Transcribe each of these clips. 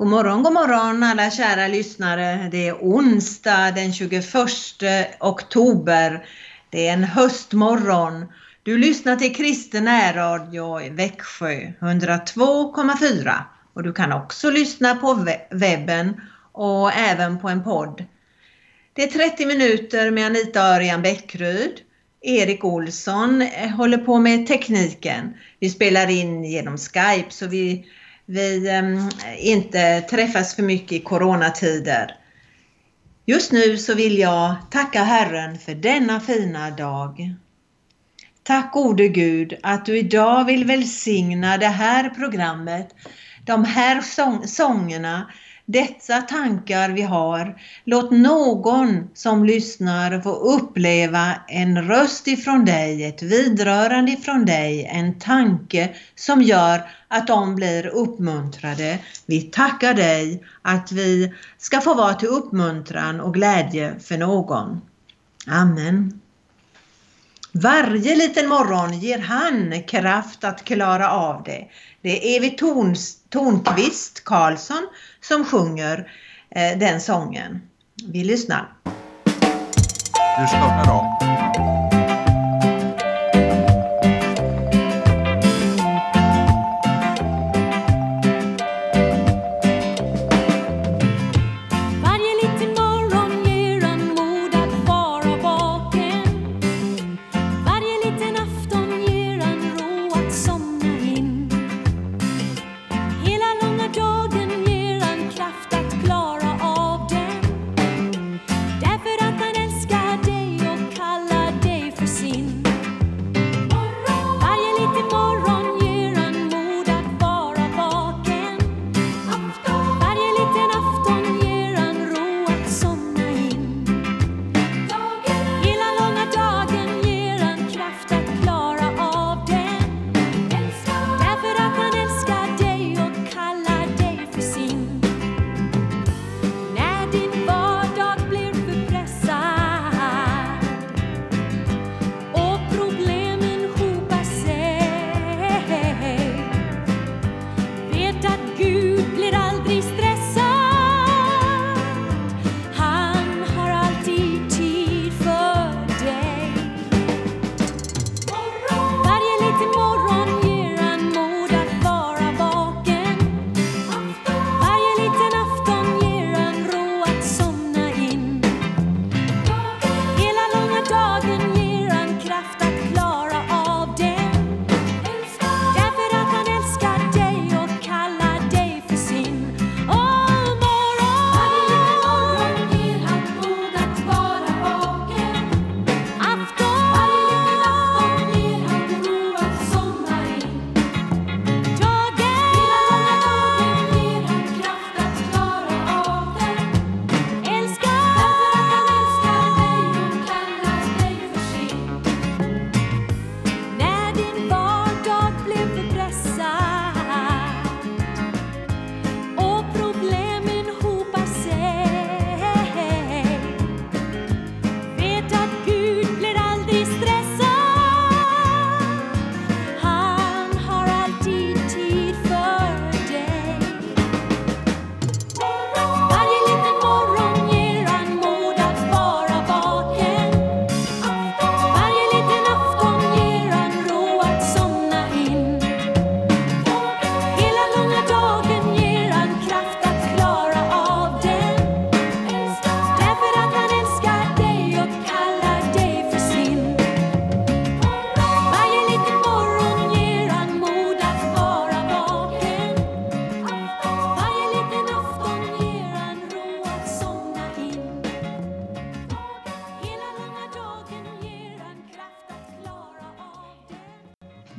God morgon, god morgon alla kära lyssnare. Det är onsdag den 21 oktober. Det är en höstmorgon. Du lyssnar till Kristen närradio i Växjö 102,4 och du kan också lyssna på webben och även på en podd. Det är 30 minuter med Anita Örjan Bäckryd. Erik Olsson eh, håller på med tekniken. Vi spelar in genom Skype så vi vi ehm, inte träffas för mycket i coronatider. Just nu så vill jag tacka Herren för denna fina dag. Tack gode Gud att du idag vill välsigna det här programmet, de här sång sångerna dessa tankar vi har. Låt någon som lyssnar få uppleva en röst ifrån dig, ett vidrörande ifrån dig, en tanke som gör att de blir uppmuntrade. Vi tackar dig att vi ska få vara till uppmuntran och glädje för någon. Amen. Varje liten morgon ger han kraft att klara av det. Det är Evy Tornqvist Karlsson som sjunger eh, den sången. Vi lyssnar. Du startar om.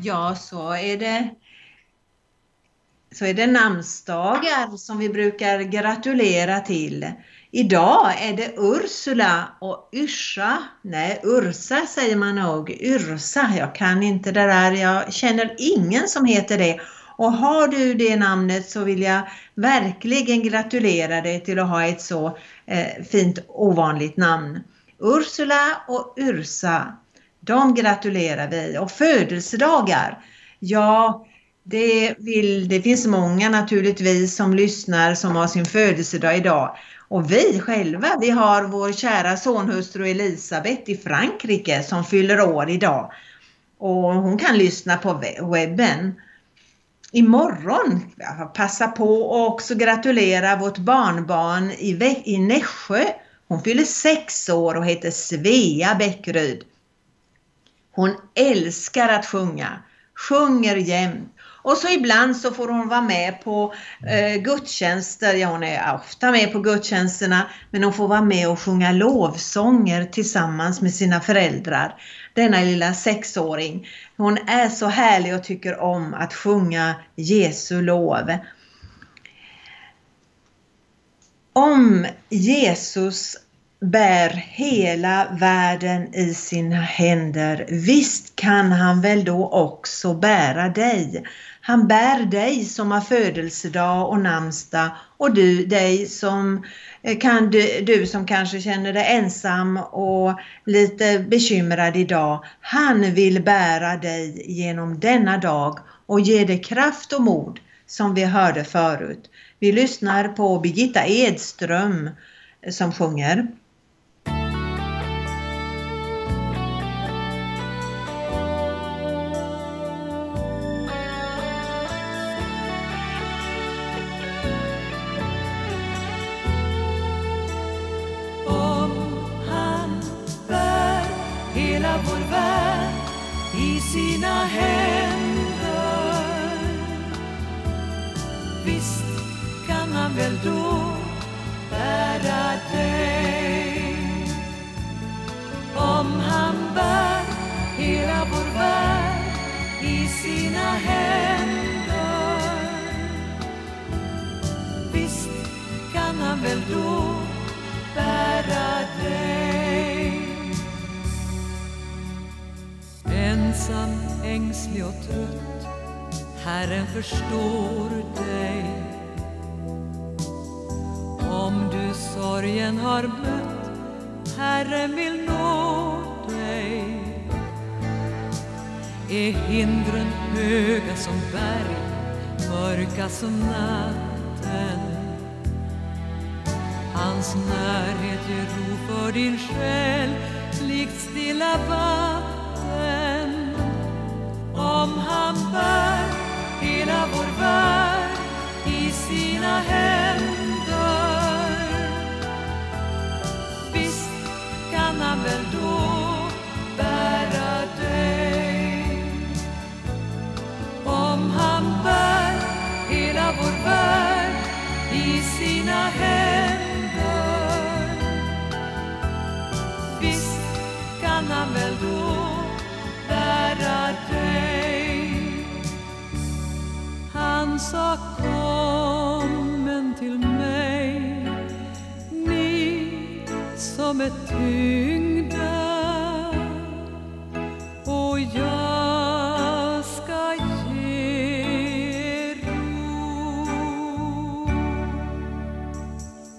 Ja, så är det så är det namnsdagar som vi brukar gratulera till. Idag är det Ursula och Yrsa, nej Ursa säger man nog, Yrsa, jag kan inte det där, jag känner ingen som heter det. Och har du det namnet så vill jag verkligen gratulera dig till att ha ett så eh, fint ovanligt namn. Ursula och Yrsa de gratulerar vi och födelsedagar. Ja, Det, vill, det finns många naturligtvis som lyssnar som har sin födelsedag idag. Och vi själva, vi har vår kära sonhustru Elisabeth i Frankrike som fyller år idag. Och hon kan lyssna på webben. Imorgon, passa på och också gratulera vårt barnbarn i, i Nässjö. Hon fyller sex år och heter Svea Bäckryd. Hon älskar att sjunga, sjunger jämt och så ibland så får hon vara med på eh, gudstjänster. Ja, hon är ofta med på gudstjänsterna. Men hon får vara med och sjunga lovsånger tillsammans med sina föräldrar. Denna lilla sexåring. Hon är så härlig och tycker om att sjunga Jesu lov. Om Jesus bär hela världen i sina händer, visst kan han väl då också bära dig. Han bär dig som har födelsedag och namnsdag och du, dig som eh, kan du, du som kanske känner dig ensam och lite bekymrad idag. Han vill bära dig genom denna dag och ge dig kraft och mod som vi hörde förut. Vi lyssnar på Birgitta Edström eh, som sjunger. Väl då bära dig. Om han bär hela vår värld i sina händer. Visst kan han väl då bära dig. Ensam, ängslig och trött Herren förstår dig. Sorgen har mött Herren vill nå dig. Är hindren höga som berg Mörka som natten? Hans närhet ger ro för din själ likt stilla vatten. Om han bär hela vår värld i sina händer. Sa kommen till mig, ni som är tyngda och jag ska ge ro.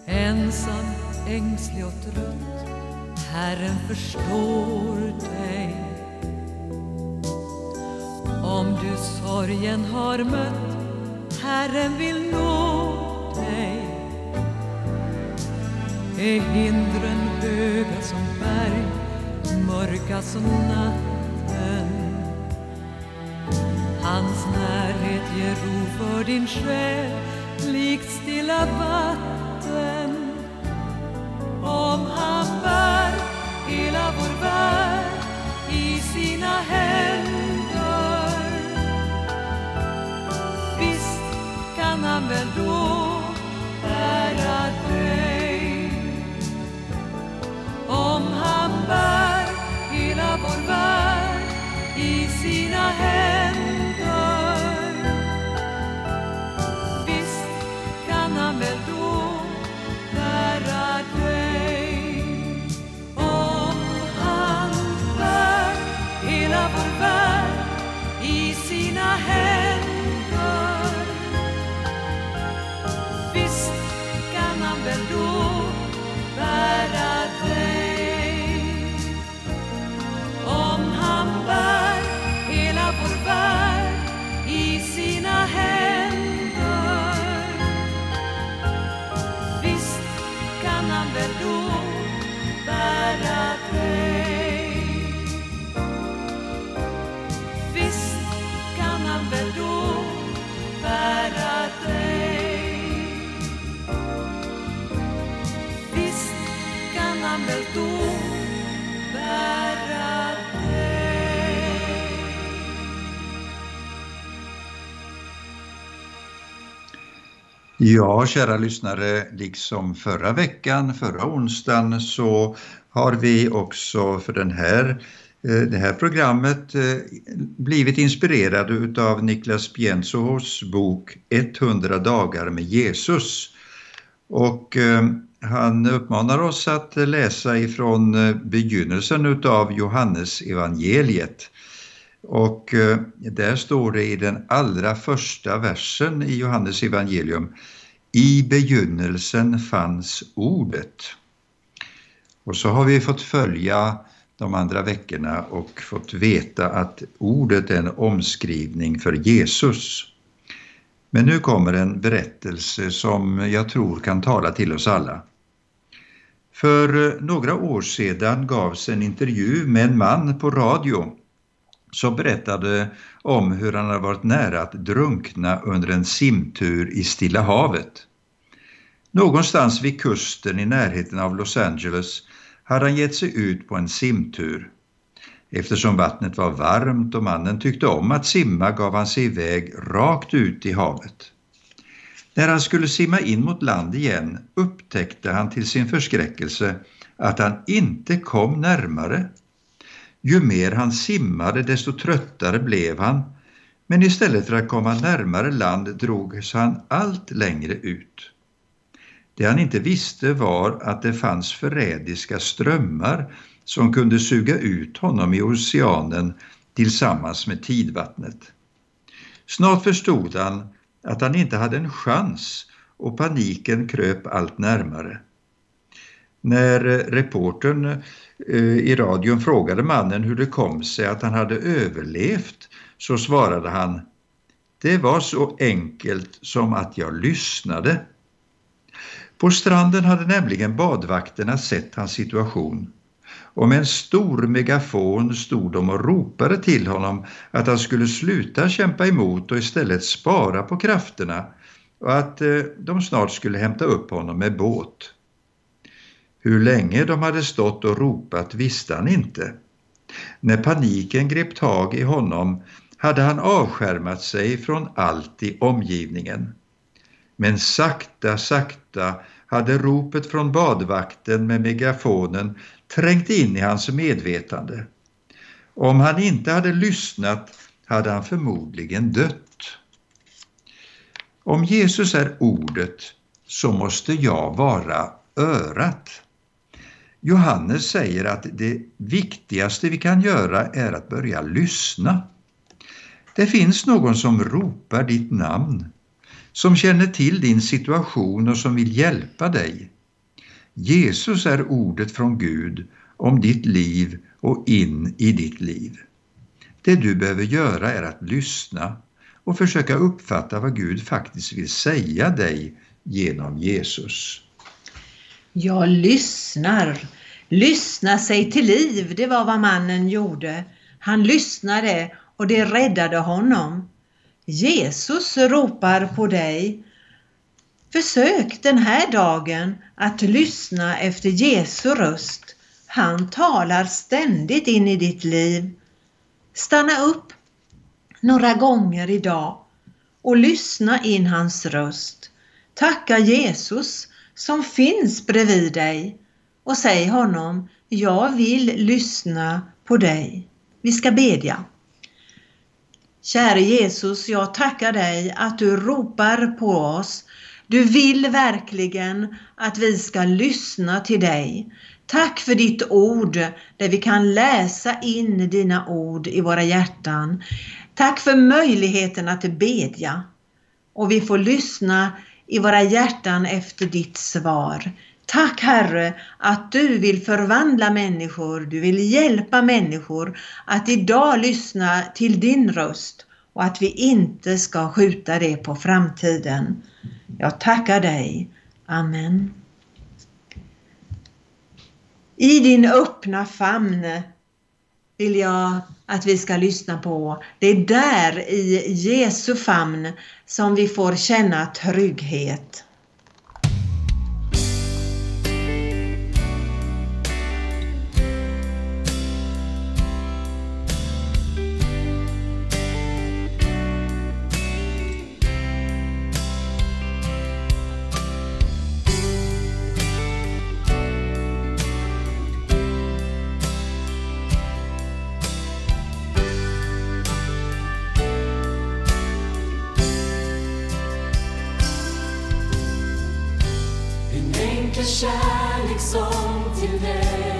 Ensam, ängslig och trött, Herren förstår dig om du sorgen har mött, Herren vill nå dig. Är hindren höga som berg, mörka som natten. Hans närhet ger ro för din själ, likt stilla vatten. Om han bär hela vår värld i sina händer annan väl Ja, kära lyssnare, liksom förra veckan, förra onsdagen, så har vi också för den här, eh, det här programmet eh, blivit inspirerade utav Niklas Pienzos bok 100 dagar med Jesus. Och eh, han uppmanar oss att läsa ifrån begynnelsen utav Johannes evangeliet. Och eh, där står det i den allra första versen i Johannes evangelium I begynnelsen fanns ordet. Och så har vi fått följa de andra veckorna och fått veta att ordet är en omskrivning för Jesus. Men nu kommer en berättelse som jag tror kan tala till oss alla. För eh, några år sedan gavs en intervju med en man på radio som berättade om hur han hade varit nära att drunkna under en simtur i Stilla havet. Någonstans vid kusten i närheten av Los Angeles hade han gett sig ut på en simtur. Eftersom vattnet var varmt och mannen tyckte om att simma gav han sig iväg rakt ut i havet. När han skulle simma in mot land igen upptäckte han till sin förskräckelse att han inte kom närmare. Ju mer han simmade desto tröttare blev han, men istället för att komma närmare land drogs han allt längre ut. Det han inte visste var att det fanns förrädiska strömmar som kunde suga ut honom i oceanen tillsammans med tidvattnet. Snart förstod han att han inte hade en chans och paniken kröp allt närmare. När reportern eh, i radion frågade mannen hur det kom sig att han hade överlevt så svarade han Det var så enkelt som att jag lyssnade. På stranden hade nämligen badvakterna sett hans situation och med en stor megafon stod de och ropade till honom att han skulle sluta kämpa emot och istället spara på krafterna och att eh, de snart skulle hämta upp honom med båt. Hur länge de hade stått och ropat visste han inte. När paniken grep tag i honom hade han avskärmat sig från allt i omgivningen. Men sakta, sakta hade ropet från badvakten med megafonen trängt in i hans medvetande. Om han inte hade lyssnat hade han förmodligen dött. Om Jesus är ordet så måste jag vara örat. Johannes säger att det viktigaste vi kan göra är att börja lyssna. Det finns någon som ropar ditt namn som känner till din situation och som vill hjälpa dig. Jesus är ordet från Gud om ditt liv och in i ditt liv. Det du behöver göra är att lyssna och försöka uppfatta vad Gud faktiskt vill säga dig genom Jesus. Jag lyssnar. Lyssna sig till liv, det var vad mannen gjorde. Han lyssnade och det räddade honom. Jesus ropar på dig. Försök den här dagen att lyssna efter Jesu röst. Han talar ständigt in i ditt liv. Stanna upp några gånger idag och lyssna in hans röst. Tacka Jesus som finns bredvid dig och säg honom, jag vill lyssna på dig. Vi ska bedja. Käre Jesus, jag tackar dig att du ropar på oss. Du vill verkligen att vi ska lyssna till dig. Tack för ditt ord där vi kan läsa in dina ord i våra hjärtan. Tack för möjligheten att bedja och vi får lyssna i våra hjärtan efter ditt svar. Tack Herre att du vill förvandla människor, du vill hjälpa människor att idag lyssna till din röst och att vi inte ska skjuta det på framtiden. Jag tackar dig. Amen. I din öppna famn vill jag att vi ska lyssna på. Det är där i Jesu famn som vi får känna trygghet. Kärlek kärlekssång till dig.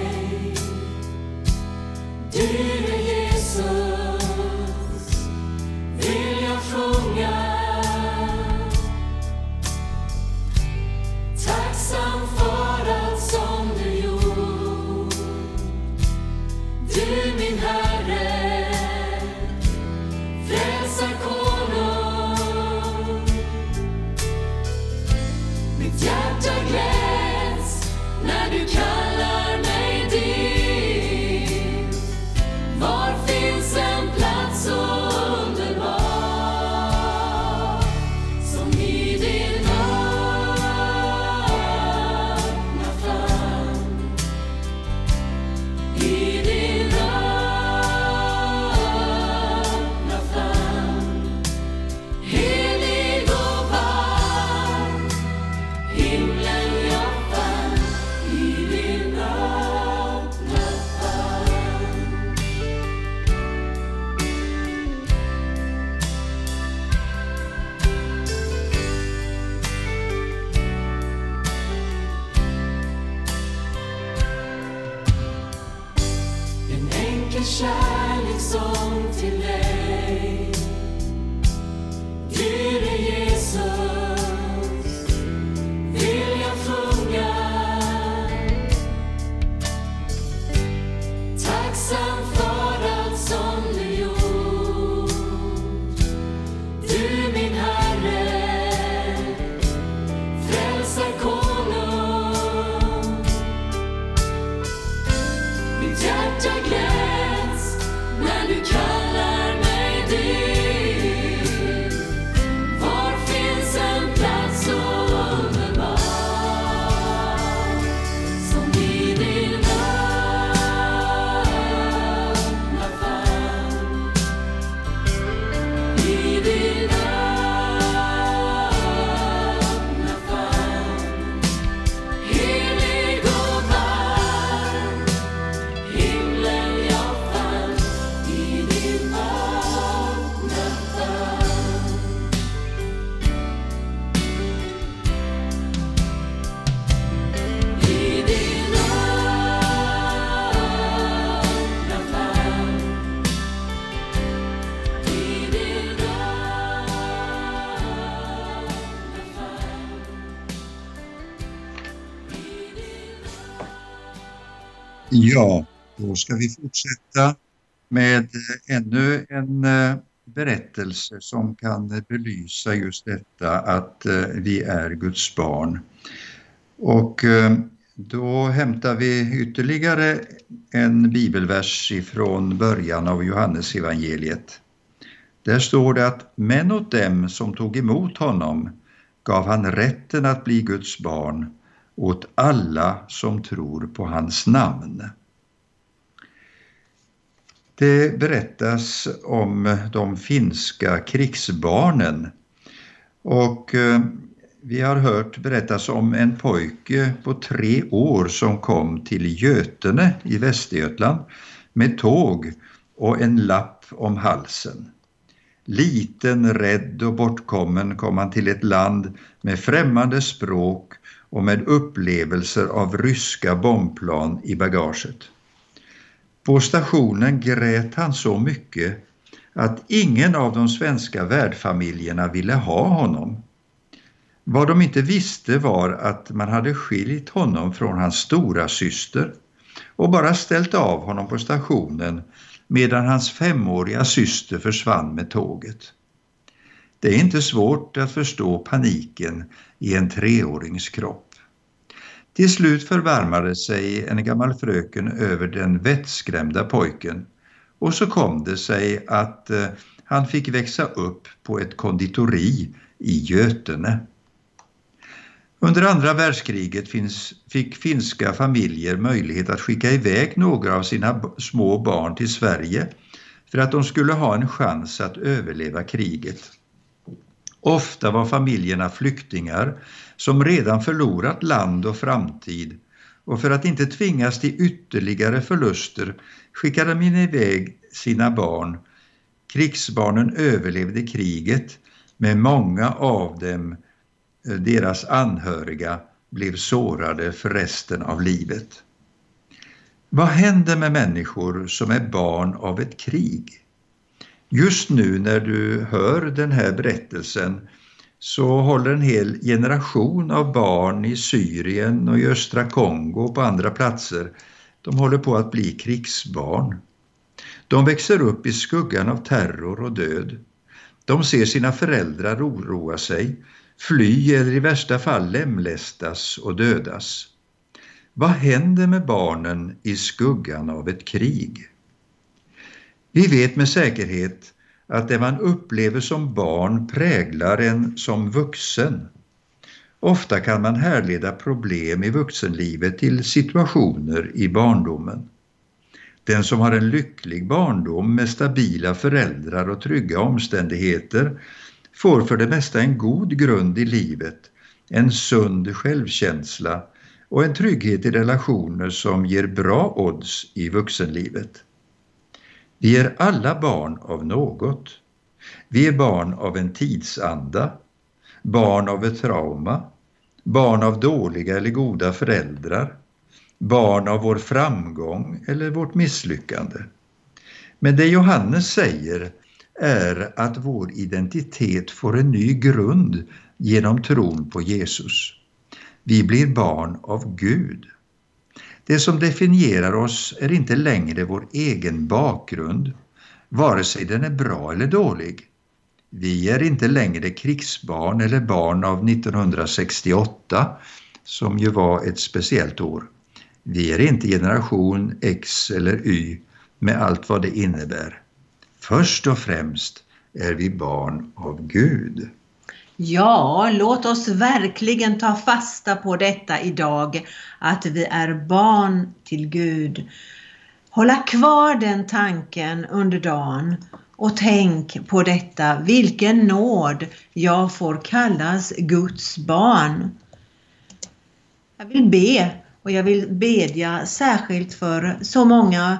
Ja, då ska vi fortsätta med eh, ännu en eh, berättelse som kan belysa just detta att eh, vi är Guds barn. Och då hämtar vi ytterligare en bibelvers ifrån början av Johannes evangeliet. Där står det att men åt dem som tog emot honom gav han rätten att bli Guds barn åt alla som tror på hans namn. Det berättas om de finska krigsbarnen och eh, vi har hört berättas om en pojke på tre år som kom till Götene i Västergötland med tåg och en lapp om halsen. Liten, rädd och bortkommen kom han till ett land med främmande språk och med upplevelser av ryska bombplan i bagaget. På stationen grät han så mycket att ingen av de svenska värdfamiljerna ville ha honom. Vad de inte visste var att man hade skilt honom från hans stora syster och bara ställt av honom på stationen medan hans femåriga syster försvann med tåget. Det är inte svårt att förstå paniken i en treårings kropp. Till slut förbarmade sig en gammal fröken över den vettskrämda pojken och så kom det sig att eh, han fick växa upp på ett konditori i Götene. Under andra världskriget fick finska familjer möjlighet att skicka iväg några av sina små barn till Sverige för att de skulle ha en chans att överleva kriget. Ofta var familjerna flyktingar som redan förlorat land och framtid och för att inte tvingas till ytterligare förluster skickade de iväg sina barn. Krigsbarnen överlevde kriget men många av dem, eh, deras anhöriga, blev sårade för resten av livet. Vad händer med människor som är barn av ett krig? Just nu när du hör den här berättelsen så håller en hel generation av barn i Syrien och i östra Kongo och på andra platser, de håller på att bli krigsbarn. De växer upp i skuggan av terror och död. De ser sina föräldrar oroa sig, fly eller i värsta fall lemlästas och dödas. Vad händer med barnen i skuggan av ett krig? Vi vet med säkerhet att det man upplever som barn präglar en som vuxen. Ofta kan man härleda problem i vuxenlivet till situationer i barndomen. Den som har en lycklig barndom med stabila föräldrar och trygga omständigheter får för det mesta en god grund i livet, en sund självkänsla och en trygghet i relationer som ger bra odds i vuxenlivet. Vi är alla barn av något. Vi är barn av en tidsanda, barn av ett trauma, barn av dåliga eller goda föräldrar, barn av vår framgång eller vårt misslyckande. Men det Johannes säger är att vår identitet får en ny grund genom tron på Jesus. Vi blir barn av Gud. Det som definierar oss är inte längre vår egen bakgrund, vare sig den är bra eller dålig. Vi är inte längre krigsbarn eller barn av 1968, som ju var ett speciellt år. Vi är inte generation X eller Y med allt vad det innebär. Först och främst är vi barn av Gud. Ja, låt oss verkligen ta fasta på detta idag, att vi är barn till Gud. Hålla kvar den tanken under dagen och tänk på detta, vilken nåd jag får kallas Guds barn. Jag vill be och jag vill bedja särskilt för så många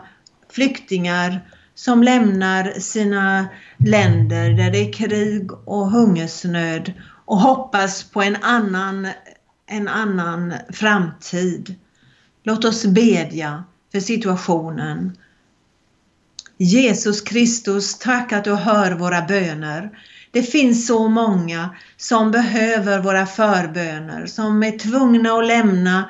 flyktingar som lämnar sina länder där det är krig och hungersnöd och hoppas på en annan, en annan framtid. Låt oss bedja för situationen. Jesus Kristus, tack att du hör våra böner. Det finns så många som behöver våra förböner, som är tvungna att lämna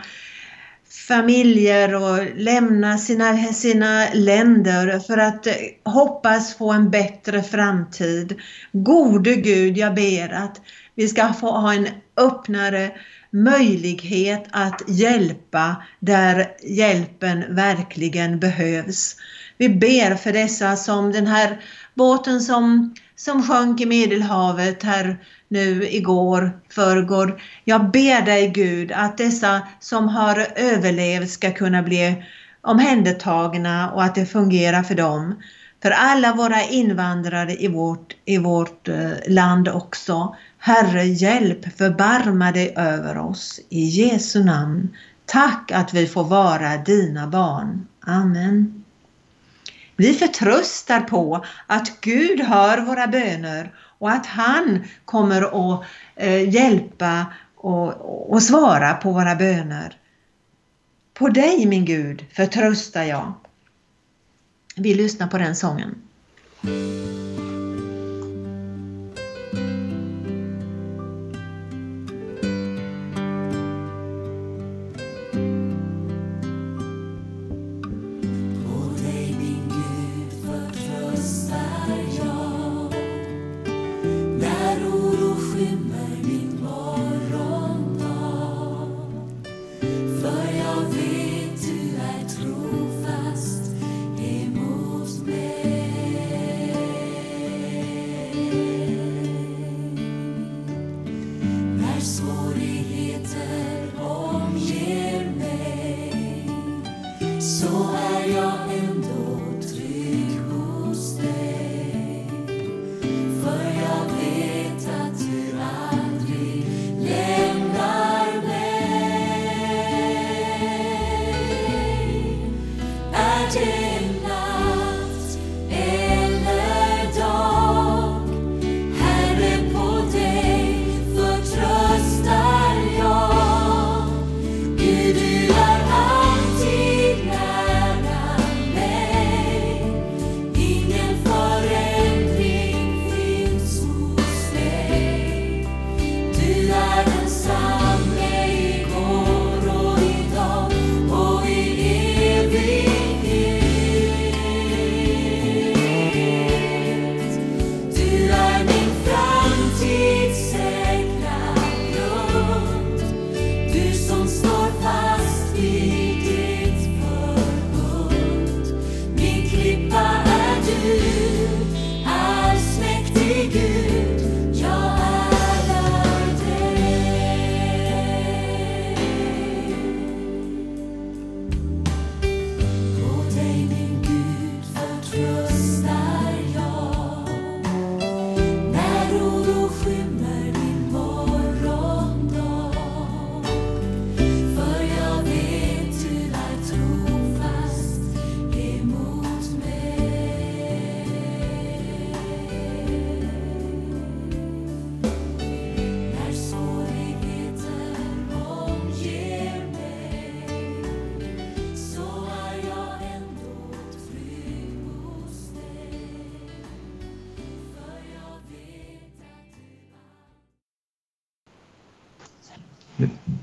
familjer och lämna sina, sina länder för att eh, hoppas få en bättre framtid. Gode Gud, jag ber att vi ska få ha en öppnare möjlighet att hjälpa där hjälpen verkligen behövs. Vi ber för dessa som den här båten som, som sjönk i Medelhavet här nu igår, förrgår. Jag ber dig Gud att dessa som har överlevt ska kunna bli omhändertagna och att det fungerar för dem. För alla våra invandrare i vårt, i vårt eh, land också. Herre, hjälp, förbarma dig över oss. I Jesu namn. Tack att vi får vara dina barn. Amen. Vi förtröstar på att Gud hör våra böner och att han kommer att eh, hjälpa och, och svara på våra böner. På dig min Gud förtröstar jag. Vi lyssnar på den sången.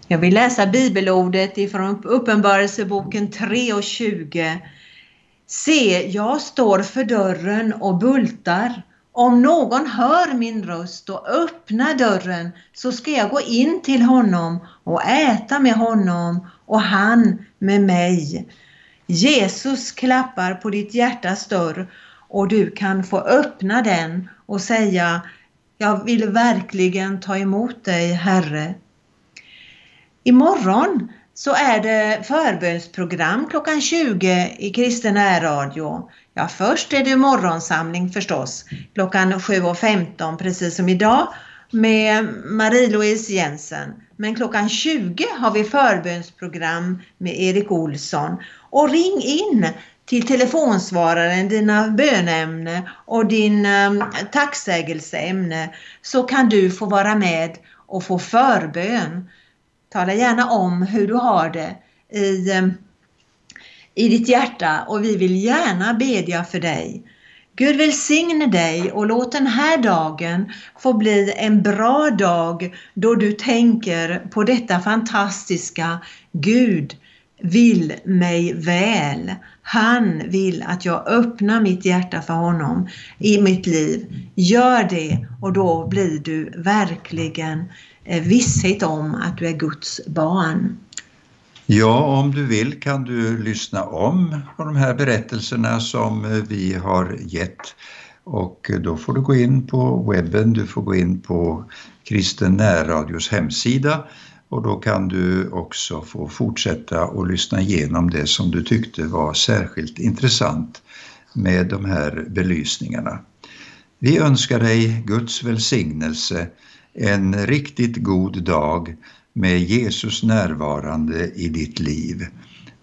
Jag vill läsa bibelordet ifrån Uppenbarelseboken 3 och 20. Se, jag står för dörren och bultar. Om någon hör min röst och öppnar dörren så ska jag gå in till honom och äta med honom och han med mig. Jesus klappar på ditt hjärtas dörr och du kan få öppna den och säga Jag vill verkligen ta emot dig, Herre. Imorgon så är det förbönsprogram klockan 20 i Kristen Radio. Ja, först är det morgonsamling förstås klockan 7.15 precis som idag med Marie-Louise Jensen. Men klockan 20 har vi förbönsprogram med Erik Olsson. Och ring in till telefonsvararen dina bönämne och din um, tacksägelseämne så kan du få vara med och få förbön. Tala gärna om hur du har det i, eh, i ditt hjärta och vi vill gärna bedja för dig. Gud välsigne dig och låt den här dagen få bli en bra dag då du tänker på detta fantastiska Gud vill mig väl. Han vill att jag öppnar mitt hjärta för honom i mitt liv. Gör det och då blir du verkligen Eh, visshet om att du är Guds barn. Ja, om du vill kan du lyssna om på de här berättelserna som eh, vi har gett och eh, då får du gå in på webben, du får gå in på Kristen närradios hemsida och då kan du också få fortsätta och lyssna igenom det som du tyckte var särskilt intressant med de här belysningarna. Vi önskar dig Guds välsignelse, en riktigt god dag med Jesus närvarande i ditt liv.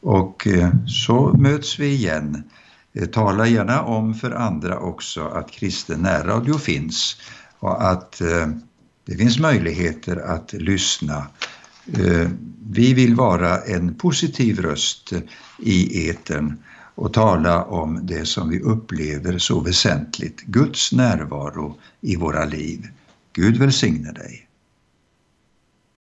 Och eh, så möts vi igen. Eh, tala gärna om för andra också att kristen närradio finns och att eh, det finns möjligheter att lyssna. Vi vill vara en positiv röst i etern och tala om det som vi upplever så väsentligt, Guds närvaro i våra liv. Gud välsigne dig.